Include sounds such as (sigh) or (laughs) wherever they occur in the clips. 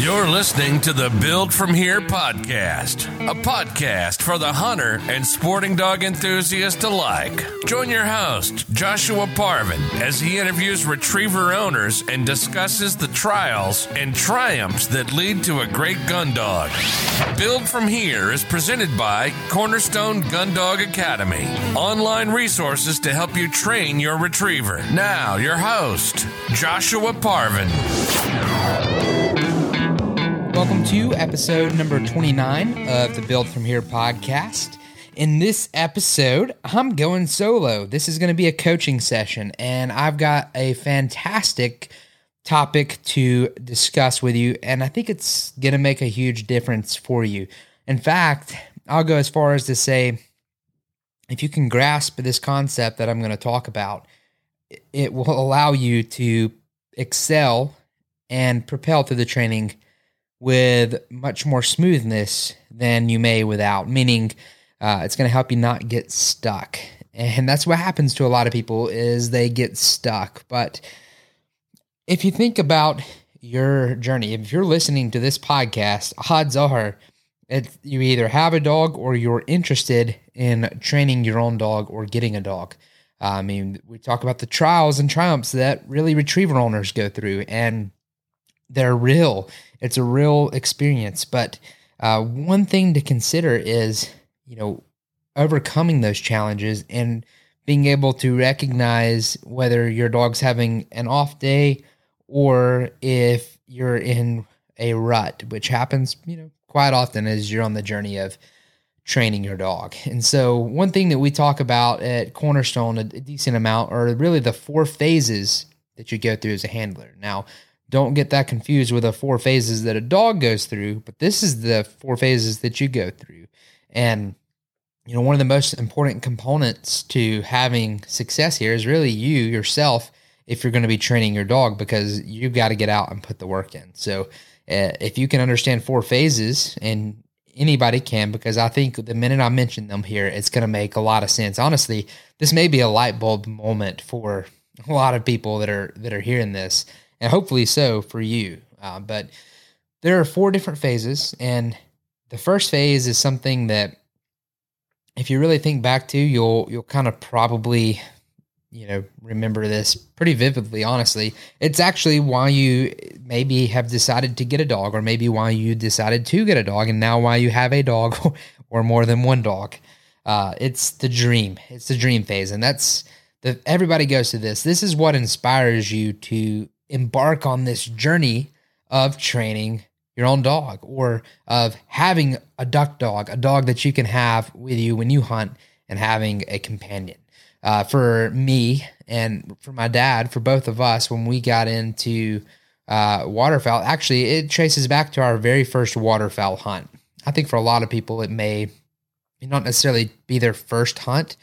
You're listening to the Build From Here podcast, a podcast for the hunter and sporting dog enthusiast alike. Join your host, Joshua Parvin, as he interviews retriever owners and discusses the trials and triumphs that lead to a great gun dog. Build From Here is presented by Cornerstone Gun Dog Academy, online resources to help you train your retriever. Now, your host, Joshua Parvin. Welcome to episode number 29 of the Build From Here podcast. In this episode, I'm going solo. This is going to be a coaching session, and I've got a fantastic topic to discuss with you, and I think it's going to make a huge difference for you. In fact, I'll go as far as to say if you can grasp this concept that I'm going to talk about, it will allow you to excel and propel through the training with much more smoothness than you may without, meaning uh, it's going to help you not get stuck. And that's what happens to a lot of people is they get stuck. But if you think about your journey, if you're listening to this podcast, odds are it, you either have a dog or you're interested in training your own dog or getting a dog. I mean, we talk about the trials and triumphs that really retriever owners go through, and they're real. It's a real experience. But uh, one thing to consider is, you know, overcoming those challenges and being able to recognize whether your dog's having an off day or if you're in a rut, which happens, you know, quite often as you're on the journey of training your dog. And so, one thing that we talk about at Cornerstone a, decent amount are really the four phases that you go through as a handler. Now, don't get that confused with the four phases that a dog goes through, but this is the four phases that you go through. And you know, one of the most important components to having success here is really you yourself if you're going to be training your dog because you've got to get out and put the work in. So, uh, if you can understand four phases and anybody can because I think the minute I mention them here, it's going to make a lot of sense. Honestly, this may be a light bulb moment for a lot of people that are that are hearing this and hopefully so for you. Uh, but there are four different phases, and the first phase is something that, if you really think back to, you'll you'll kind of probably, you know, remember this pretty vividly. Honestly, it's actually why you maybe have decided to get a dog, or maybe why you decided to get a dog, and now why you have a dog (laughs) or more than one dog. Uh, it's the dream. It's the dream phase, and that's the everybody goes to this. This is what inspires you to embark on this journey of training your own dog or of having a duck dog, a dog that you can have with you when you hunt and having a companion. Uh, for me and for my dad, for both of us, when we got into uh, waterfowl, actually, it traces back to our very first waterfowl hunt. I think for a lot of people, it may not necessarily be their first hunt,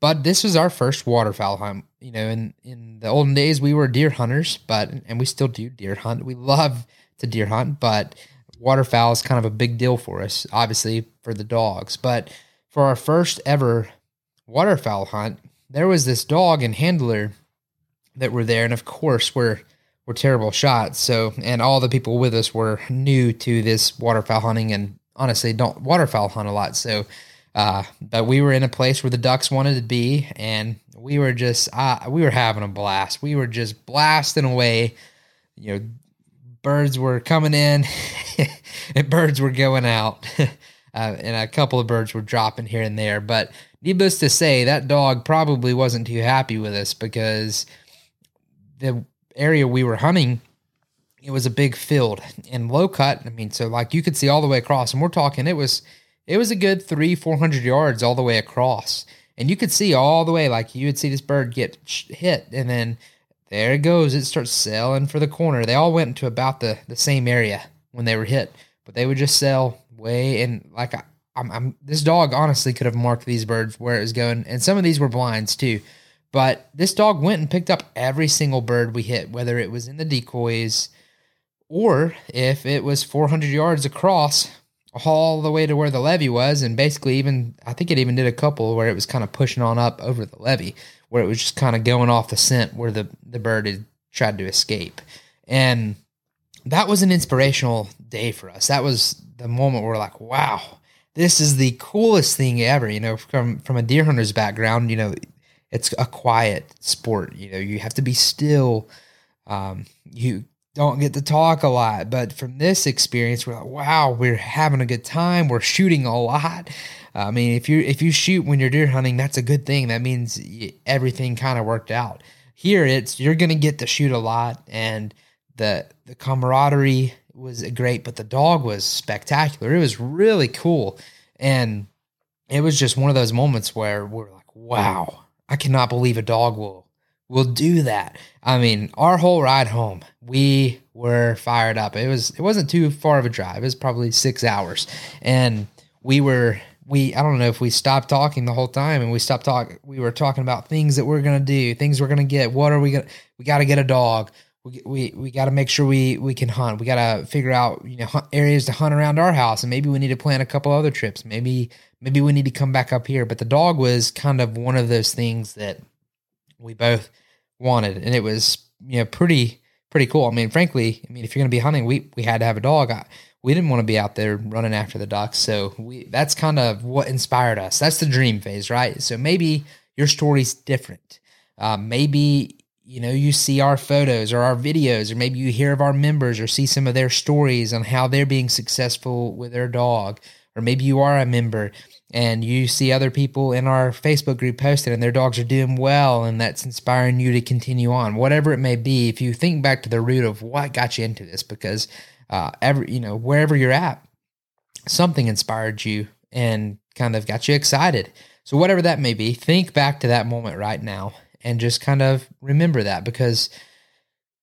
but this was our first waterfowl hunt. You know, in in the olden days, we were deer hunters, but and we still do deer hunt. We love to deer hunt, but waterfowl is kind of a big deal for us, obviously for the dogs. But for our first ever waterfowl hunt, there was this dog and handler that were there, and of course, we're we're terrible shots. So, and all the people with us were new to this waterfowl hunting, and honestly, don't waterfowl hunt a lot. So uh, but we were in a place where the ducks wanted to be, and we were just uh, we were having a blast. We were just blasting away. You know, birds were coming in, (laughs) and birds were going out, (laughs) uh, and a couple of birds were dropping here and there. But needless to say, that dog probably wasn't too happy with us because the area we were hunting it was a big field and low cut. I mean, so like you could see all the way across, and we're talking it was it was a good three, 400 yards all the way across. And you could see all the way, like you would see this bird get hit, and then there it goes. It starts sailing for the corner. They all went into about the, the same area when they were hit, but they would just sail way and like I, I'm, I'm this dog honestly could have marked these birds where it was going, and some of these were blinds too. But this dog went and picked up every single bird we hit, whether it was in the decoys or if it was 400 yards across all the way to where the levee was, and basically even I think it even did a couple where it was kind of pushing on up over the levee, where it was just kind of going off the scent where the the bird had tried to escape. And that was an inspirational day for us. That was the moment where we're like, wow, this is the coolest thing ever. You know, from from a deer hunter's background, you know, it's a quiet sport. You know, you have to be still. Um, you don't get to talk a lot, but from this experience, we're like, wow, we're having a good time. We're shooting a lot. I mean, if you if you shoot when you're deer hunting, that's a good thing. That means everything kind of worked out. Here, it's you're gonna get to shoot a lot, and the the camaraderie was great, but the dog was spectacular. It was really cool, and it was just one of those moments where we're like, wow, I cannot believe a dog will will do that. I mean, our whole ride home, we were fired up. It was it wasn't too far of a drive. It was probably six hours, and we were we I don't know if we stopped talking the whole time and we stopped talking. We were talking about things that we're gonna do, things we're gonna get. What are we gonna? We got to get a dog. We we, we got to make sure we we can hunt. We got to figure out you know areas to hunt around our house, and maybe we need to plan a couple other trips. Maybe maybe we need to come back up here. But the dog was kind of one of those things that we both wanted, and it was you know pretty pretty cool. I mean, frankly, I mean if you're gonna be hunting, we we had to have a dog. I, we didn't want to be out there running after the ducks. So we that's kind of what inspired us. That's the dream phase, right? So maybe your story's different. Uh, maybe you know you see our photos or our videos, or maybe you hear of our members or see some of their stories on how they're being successful with their dog, or maybe you are a member and you see other people in our Facebook group posted and their dogs are doing well and that's inspiring you to continue on. Whatever it may be, if you think back to the root of what got you into this, because uh, every you know wherever you're at, something inspired you and kind of got you excited. So whatever that may be, think back to that moment right now and just kind of remember that because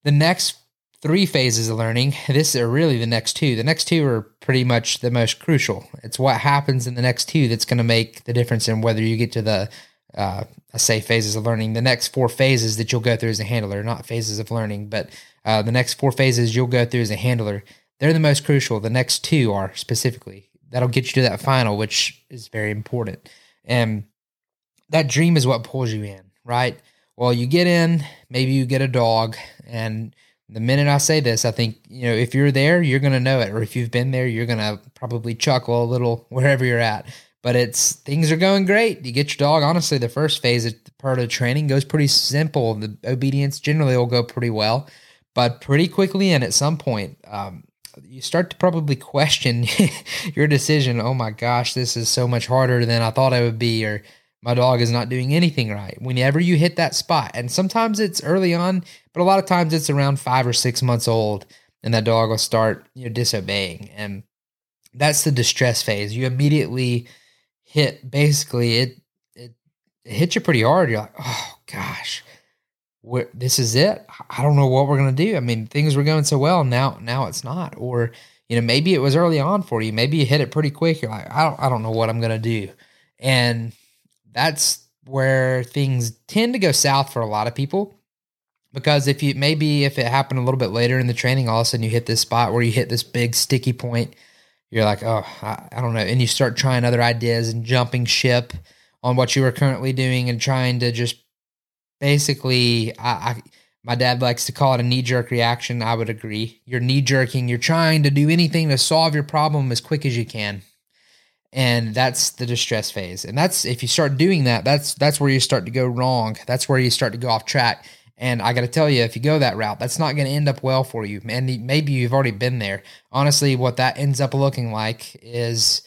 the next three phases of learning, this are really the next two. The next two are pretty much the most crucial. It's what happens in the next two that's going to make the difference in whether you get to the uh, say phases of learning. The next four phases that you'll go through as a handler, not phases of learning, but uh, the next four phases you'll go through as a handler, they're the most crucial. The next two are specifically that'll get you to that final, which is very important. And that dream is what pulls you in, right? Well, you get in, maybe you get a dog, and the minute I say this, I think, you know, if you're there, you're going to know it. Or if you've been there, you're going to probably chuckle a little (laughs) wherever you're at. But it's things are going great. You get your dog. Honestly, the first phase of part of the training goes pretty simple. The obedience generally will go pretty well but pretty quickly and at some point um, you start to probably question (laughs) your decision oh my gosh this is so much harder than i thought it would be or my dog is not doing anything right whenever you hit that spot and sometimes it's early on but a lot of times it's around five or six months old and that dog will start you know disobeying and that's the distress phase you immediately hit basically it it, it hits you pretty hard you're like oh gosh this is it. I don't know what we're gonna do. I mean, things were going so well. Now, now it's not. Or you know, maybe it was early on for you. Maybe you hit it pretty quick. You're like, I don't, I don't know what I'm gonna do, and that's where things tend to go south for a lot of people. Because if you maybe if it happened a little bit later in the training, all of a sudden you hit this spot where you hit this big sticky point. You're like, oh, I, I don't know, and you start trying other ideas and jumping ship on what you were currently doing and trying to just basically, I, I my dad likes to call it a knee jerk reaction. I would agree. You're knee jerking. You're trying to do anything to solve your problem as quick as you can. And that's the distress phase. And that's if you start doing that, that's that's where you start to go wrong. That's where you start to go off track. And I got to tell you, if you go that route, that's not going to end up well for you. And maybe you've already been there. Honestly, what that ends up looking like is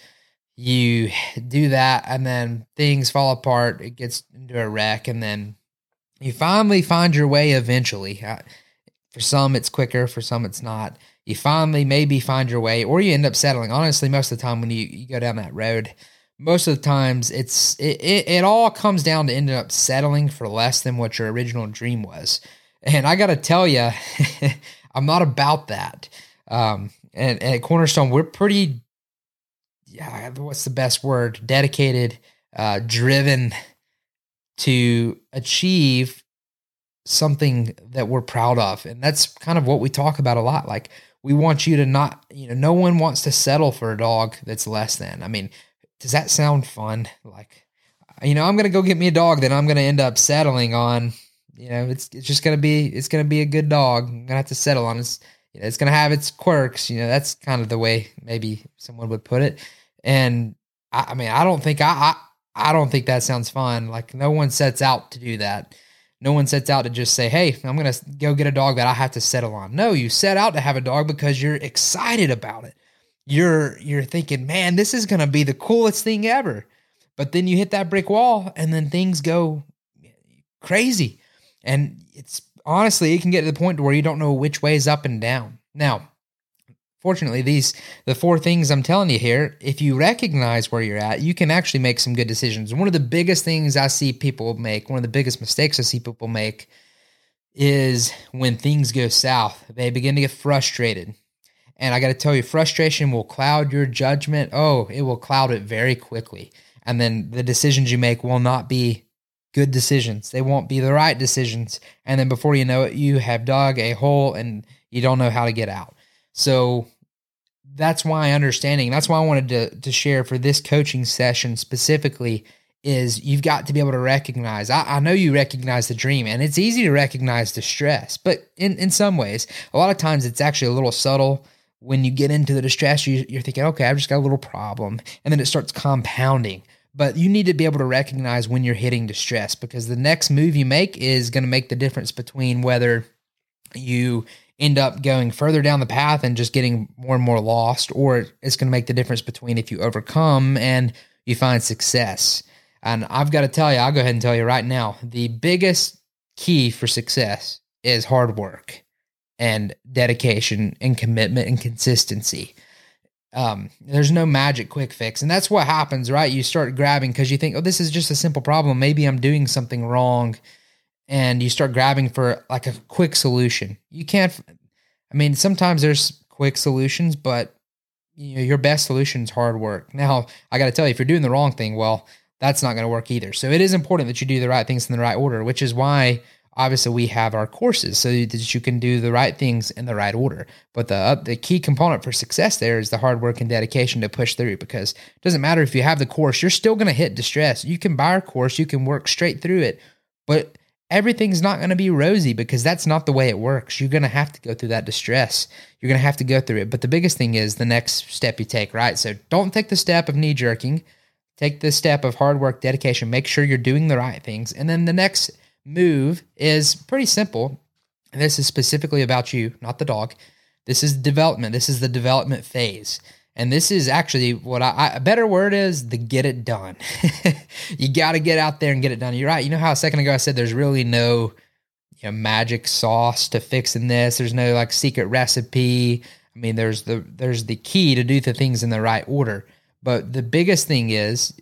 you do that and then things fall apart. It gets into a wreck. And then you finally find your way eventually. Uh, for some, it's quicker. For some, it's not. You finally maybe find your way, or you end up settling. Honestly, most of the time when you, you go down that road, most of the times it's it, it, it all comes down to ending up settling for less than what your original dream was. And I got to tell you, (laughs) I'm not about that. Um, and, and, at Cornerstone, we're pretty, yeah, what's the best word? Dedicated, uh, driven to achieve something that we're proud of. And that's kind of what we talk about a lot. Like we want you to not, you know, no one wants to settle for a dog that's less than. I mean, does that sound fun? Like, you know, I'm going to go get me a dog that I'm going to end up settling on, you know, it's, it's just going to be, it's going to be a good dog. I'm going to have to settle on. It's, you know, it's going to have its quirks. You know, that's kind of the way maybe someone would put it. And I, I mean, I don't think I, I, I don't think that sounds fun. Like no one sets out to do that. No one sets out to just say, "Hey, I'm going to go get a dog that I have to settle on." No, you set out to have a dog because you're excited about it. You're you're thinking, "Man, this is going to be the coolest thing ever." But then you hit that brick wall and then things go crazy. And it's honestly, it can get to the point where you don't know which way is up and down. Now, fortunately, these the four things I'm telling you here, if you recognize where you're at, you can actually make some good decisions. One of the biggest things I see people make, one of the biggest mistakes I see people make is when things go south. They begin to get frustrated. And I got to tell you, frustration will cloud your judgment. Oh, it will cloud it very quickly. And then the decisions you make will not be good decisions. They won't be the right decisions. And then before you know it, you have dug a hole and you don't know how to get out. So that's why understanding, that's why I wanted to, to share for this coaching session specifically is you've got to be able to recognize. I, I know you recognize the dream and it's easy to recognize the stress, but in, in some ways, a lot of times it's actually a little subtle when you get into the distress, you, you're thinking, okay, I've just got a little problem. And then it starts compounding. But you need to be able to recognize when you're hitting distress because the next move you make is going to make the difference between whether you end up going further down the path and just getting more and more lost, or it's going to make the difference between if you overcome and you find success. And I've got to tell you, I'll go ahead and tell you right now the biggest key for success is hard work and dedication and commitment and consistency. Um, there's no magic quick fix. And that's what happens, right? You start grabbing because you think, oh, this is just a simple problem. Maybe I'm doing something wrong. And you start grabbing for like a quick solution. You can't, I mean, sometimes there's quick solutions, but you know, your best solution is hard work. Now, I got to tell you, if you're doing the wrong thing, well, that's not going to work either. So it is important that you do the right things in the right order, which is why obviously we have our courses so that you can do the right things in the right order but the uh, the key component for success there is the hard work and dedication to push through because it doesn't matter if you have the course you're still going to hit distress you can buy our course you can work straight through it but everything's not going to be rosy because that's not the way it works you're going to have to go through that distress you're going to have to go through it but the biggest thing is the next step you take right so don't take the step of knee jerking take the step of hard work dedication make sure you're doing the right things and then the next move is pretty simple. And this is specifically about you, not the dog. This is development. This is the development phase. And this is actually what I, I a better word is the get it done. (laughs) you got to get out there and get it done. You're right. You know how a second ago I said there's really no you know, magic sauce to fixing this. There's no like secret recipe. I mean, there's the there's the key to do the things in the right order. But the biggest thing is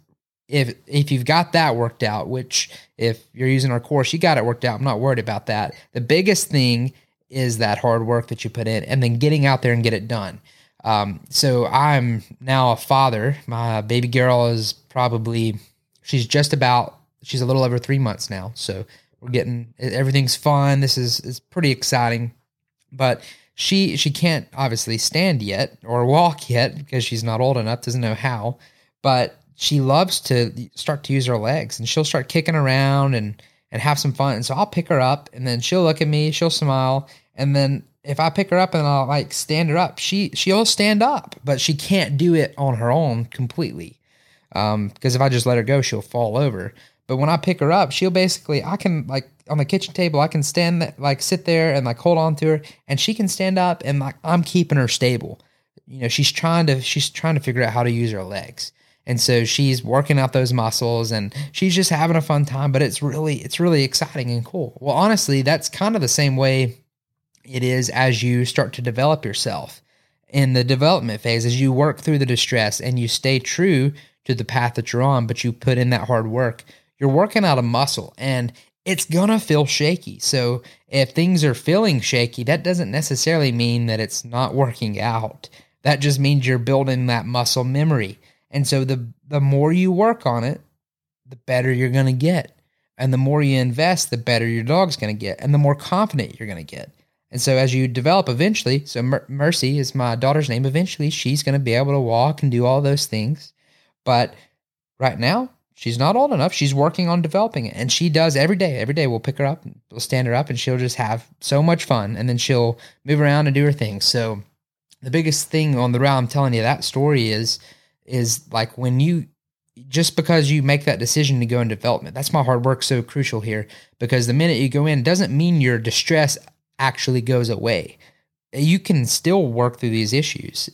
if if you've got that worked out, which if you're using our course, you got it worked out. I'm not worried about that. The biggest thing is that hard work that you put in, and then getting out there and get it done. Um, so I'm now a father. My baby girl is probably she's just about she's a little over three months now. So we're getting everything's fun. This is is pretty exciting, but she she can't obviously stand yet or walk yet because she's not old enough, doesn't know how. But she loves to start to use her legs and she'll start kicking around and and have some fun. And so I'll pick her up and then she'll look at me, she'll smile, and then if I pick her up and I'll like stand her up, she she'll stand up, but she can't do it on her own completely. Um, because if I just let her go, she'll fall over. But when I pick her up, she'll basically I can like on the kitchen table, I can stand like sit there and like hold on to her, and she can stand up and like I'm keeping her stable. You know, she's trying to she's trying to figure out how to use her legs. And so she's working out those muscles and she's just having a fun time, but it's really it's really exciting and cool. Well, honestly, that's kind of the same way it is as you start to develop yourself in the development phase as you work through the distress and you stay true to the path that you're on, but you put in that hard work. You're working out a muscle and it's gonna feel shaky. So if things are feeling shaky, that doesn't necessarily mean that it's not working out. That just means you're building that muscle memory. And so the the more you work on it, the better you're to get. And the more you invest, the better your dog's to get and the more confident you're to get. And so as you develop eventually, so Mer- Mercy is my daughter's name, eventually she's going to be able to walk and do all those things. But right now, she's not old enough. She's working on developing it. And she does every day. Every day we'll pick her up, we'll stand her up, and she'll just have so much fun. And then she'll move around and do her thing. So the biggest thing on the route I'm telling you that story is is like when you just because you make that decision to go in development, that's my hard work so crucial here. Because the minute you go in, doesn't mean your distress actually goes away. You can still work through these issues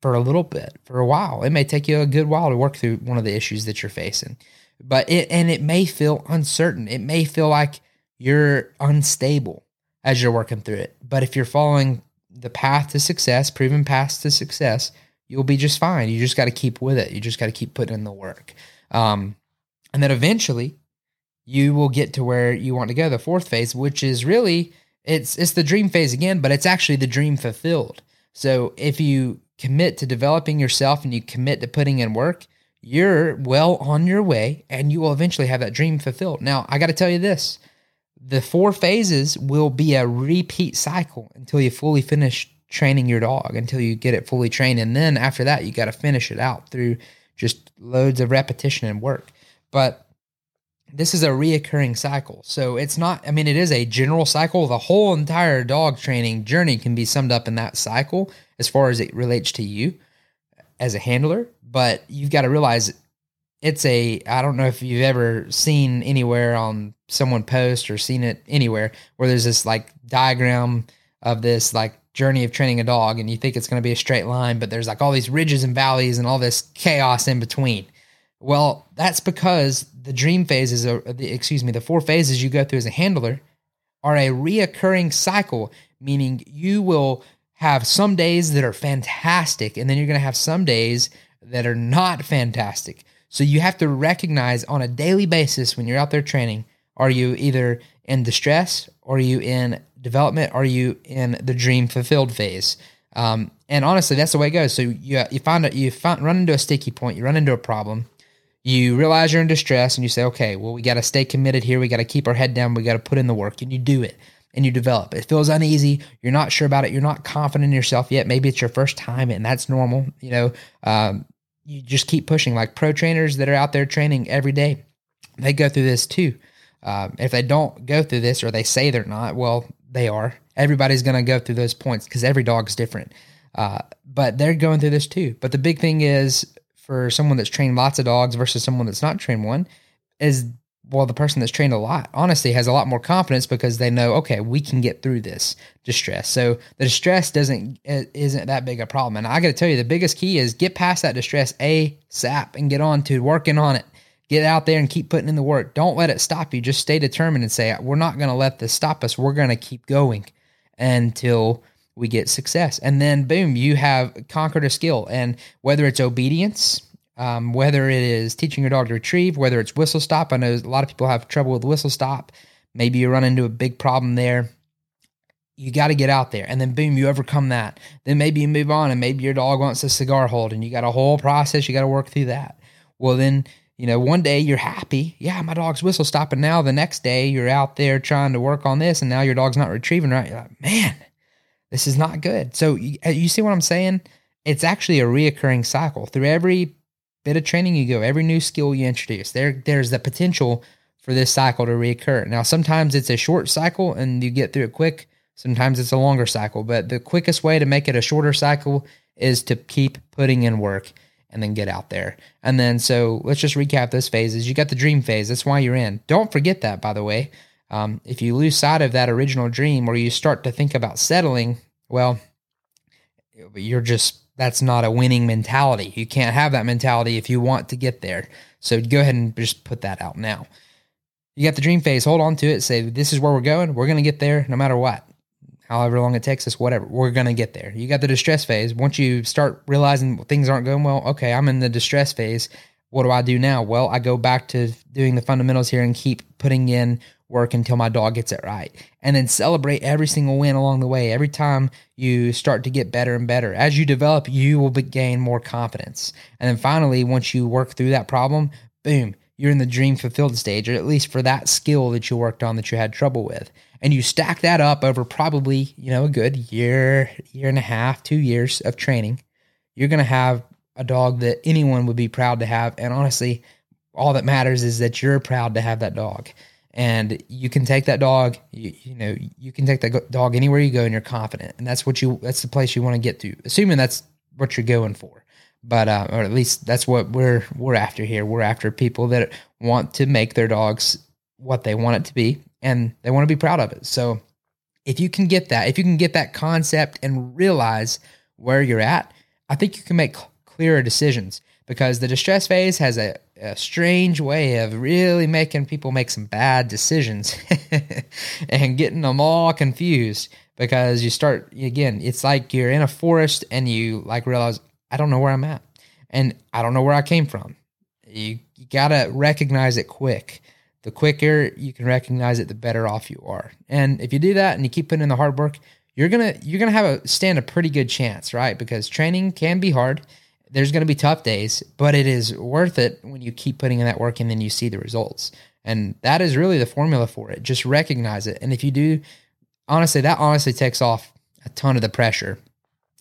for a little bit, for a while. It may take you a good while to work through one of the issues that you're facing. But it and it may feel uncertain. It may feel like you're unstable as you're working through it. But if you're following the path to success, proven path to success, you'll be just fine. You just got to keep with it. You just got to keep putting in the work. Um, and then eventually you will get to where you want to go, the fourth phase, which is really it's it's the dream phase again, but it's actually the dream fulfilled. So if you commit to developing yourself and you commit to putting in work, you're well on your way and you will eventually have that dream fulfilled. Now, I got to tell you this. The four phases will be a repeat cycle until you fully finish training your dog until you get it fully trained. And then after that, you got to finish it out through just loads of repetition and work. But this is a reoccurring cycle. So it's not, I mean, it is a general cycle. The whole entire dog training journey can be summed up in that cycle as far as it relates to you as a handler. But you've got to realize it's a, I don't know if you've ever seen anywhere on someone post or seen it anywhere where there's this like diagram of this like journey of training a dog and you think it's going to be a straight line, but there's like all these ridges and valleys and all this chaos in between. Well, that's because the dream phases, are, the, excuse me, the four phases you go through as a handler are a reoccurring cycle, meaning you will have some days that are fantastic, and then you're going to have some days that are not fantastic. So you have to recognize on a daily basis when you're out there training, are you either in distress? Or are you in development? Are you in the dream fulfilled phase? Um, and honestly, that's the way it goes. So you you find you find, run into a sticky point, you run into a problem, you realize you're in distress, and you say, okay, well, we got to stay committed here. We got to keep our head down. We got to put in the work, and you do it and you develop. It feels uneasy. You're not sure about it. You're not confident in yourself yet. Maybe it's your first time, and that's normal. You know, um, you just keep pushing. Like pro trainers that are out there training every day, they go through this too. Um, if they don't go through this or they say they're not, well, they are. Everybody's going to go through those points because every dog's different. Uh, but they're going through this too. But the big thing is for someone that's trained lots of dogs versus someone that's not trained one is well, the person that's trained a lot honestly has a lot more confidence because they know, okay, we can get through this distress. So the distress doesn't isn't that big a problem. And I got to tell you, the biggest key is get past that distress ASAP and get on to working on it. Get out there and keep putting in the work. Don't let it stop you. Just stay determined and say, we're not going to let this stop us. We're going to keep going until we get success. And then, boom, you have conquered a skill. And whether it's obedience, um, whether it is teaching your dog to retrieve, whether it's whistle stop. I know a lot of people have trouble with whistle stop. Maybe you run into a big problem there. You got to get out there, and then boom, you overcome that. Then maybe you move on, and maybe your dog wants a cigar hold, and you got a whole process. You got to work through that. Well, then you know, one day you're happy. Yeah, my dog's whistle stopping now. The next day you're out there trying to work on this and now your dog's not retrieving right. You're like, man, this is not good. So you, uh, you see what I'm saying? It's actually a reoccurring cycle. Through every bit of training you go, every new skill you introduce, there there's the potential for this cycle to reoccur. Now, sometimes it's a short cycle and you get through it quick. Sometimes it's a longer cycle, but the quickest way to make it a shorter cycle is to keep putting in work and then get out there. And then, so let's just recap those phases. You got the dream phase. That's why you're in. Don't forget that, by the way. Um, if you lose sight of that original dream or you start to think about settling, well, you're just, that's not a winning mentality. You can't have that mentality if you want to get there. So go ahead and just put that out now. You got the dream phase. Hold on to it. Say, this is where we're going. We're going to get there no matter what however long it takes us, whatever. We're going to get there. You got the distress phase. Once you start realizing things aren't going well, okay, I'm in the distress phase. What do I do now? Well, I go back to doing the fundamentals here and keep putting in work until my dog gets it right. And then celebrate every single win along the way. Every time you start to get better and better. As you develop, you will gain more confidence. And then finally, once you work through that problem, boom, you're in the dream fulfilled stage, or at least for that skill that you worked on that you had trouble with. And you stack that up over probably, you know, a good year, year and a half, two years of training. You're going to have a dog that anyone would be proud to have. And honestly, all that matters is that you're proud to have that dog. And you can take that dog you, you, know you can take that dog anywhere you go and you're confident. And that's what you that's the place you want to get to assuming that's what you're going for. But uh, or at least that's what we're we're after here. We're after people that want to make their dogs what they want it to be and they want to be proud of it. So if you can get that if you can get that concept and realize where you're at i think you can make clearer decisions because the distress phase has a, a strange way of really making people make some bad decisions (laughs) and getting them all confused because you start again it's like you're in a forest and you like realize i don't know where i'm at and i don't know where i came from. You, you gotta recognize it quick. The quicker you can recognize it the better off you are. And if you do that and you keep putting in the hard work you're gonna you're gonna have a stand a pretty good chance right? Because training can be hard there's going to be tough days, but it is worth it when you keep putting in that work and then you see the results. And that is really the formula for it. Just recognize it. And if you do, honestly, that honestly takes off a ton of the pressure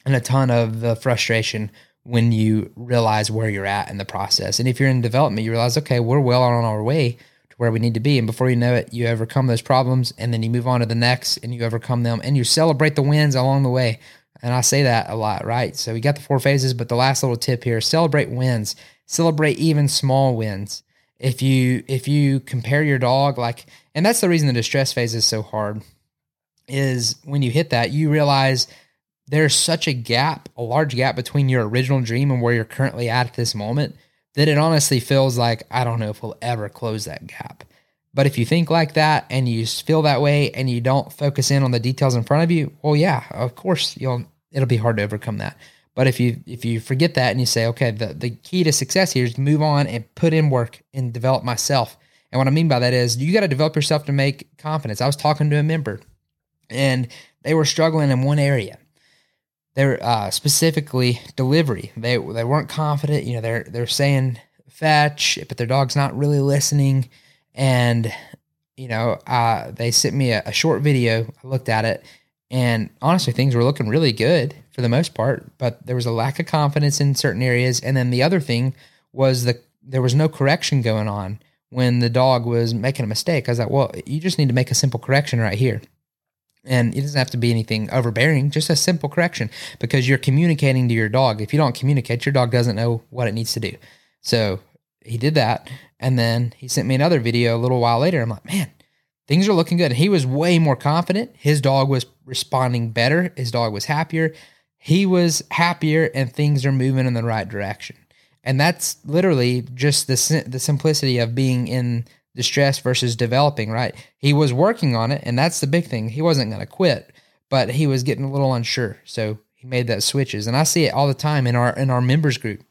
and a ton of the frustration when you realize where you're at in the process. And if you're in development, you realize, okay, we're well on our way to where we need to be. And before you know it, you overcome those problems and then you move on to the next and you overcome them and you celebrate the wins along the way. And I say that a lot, right? So we got the four phases, but the last little tip here, celebrate wins. Celebrate even small wins. If you if you compare your dog like and that's the reason the distress phase is so hard is when you hit that, you realize there's such a gap, a large gap between your original dream and where you're currently at at this moment that it honestly feels like I don't know if we'll ever close that gap. But if you think like that and you feel that way and you don't focus in on the details in front of you, well, yeah, of course you'll it'll be hard to overcome that. But if you if you forget that and you say, okay, the, the key to success here is move on and put in work and develop myself. And what I mean by that is you got to develop yourself to make confidence. I was talking to a member and they were struggling in one area. They're uh, specifically delivery. They they weren't confident. You know, they're they're saying fetch, but their dog's not really listening. And you know, uh, they sent me a, a short video. I looked at it and honestly, things were looking really good for the most part, but there was a lack of confidence in certain areas. And then the other thing was the there was no correction going on when the dog was making a mistake. I was like, well, you just need to make a simple correction right here. And it doesn't have to be anything overbearing, just a simple correction because you're communicating to your dog. If you don't communicate, your dog doesn't know what it needs to do. So he did that. And then he sent me another video a little while later. I'm like, man, things are looking good. He was way more confident. His dog was responding better. His dog was happier. He was happier, and things are moving in the right direction. And that's literally just the the simplicity of being in distress versus developing. Right? He was working on it, and that's the big thing. He wasn't going to quit, but he was getting a little unsure, so he made that switches. And I see it all the time in our in our members group.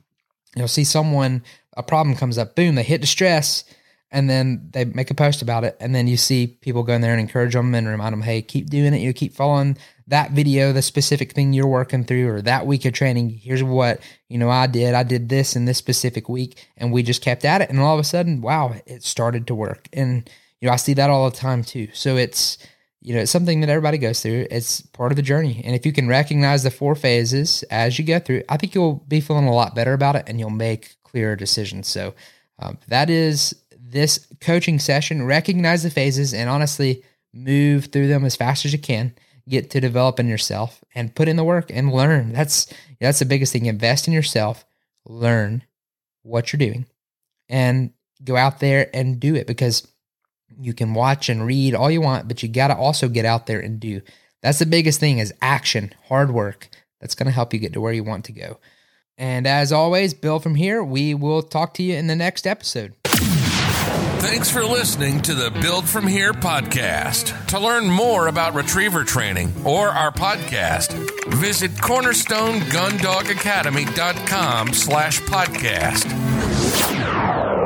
You'll see someone a problem comes up, boom, they hit distress and then they make a post about it and then you see people go in there and encourage them and remind them hey keep doing it you keep following that video the specific thing you're working through or that week of training here's what you know i did i did this in this specific week and we just kept at it and all of a sudden wow it started to work. And you know i see that all the time too. So it's you know it's something that everybody goes through. It's part of the journey. And if you can recognize the four phases as you go through i think you'll be feeling a lot better about it and you'll make clearer decisions. So um, that is this coaching session, recognize the phases and honestly move through them as fast as you can. Get to developing yourself and put in the work and learn. That's that's the biggest thing. Invest in yourself, learn what you're doing, and go out there and do it because you can watch and read all you want, but you got to also get out there and do. That's the biggest thing is action, hard work. That's going to help you get to where you want to go. And as always, Build From Here, we will talk to you in the next episode. Thanks for listening to the Build From Here podcast. To learn more about retriever training or our podcast, visit cornerstonegunDogAcademy.com slash podcast.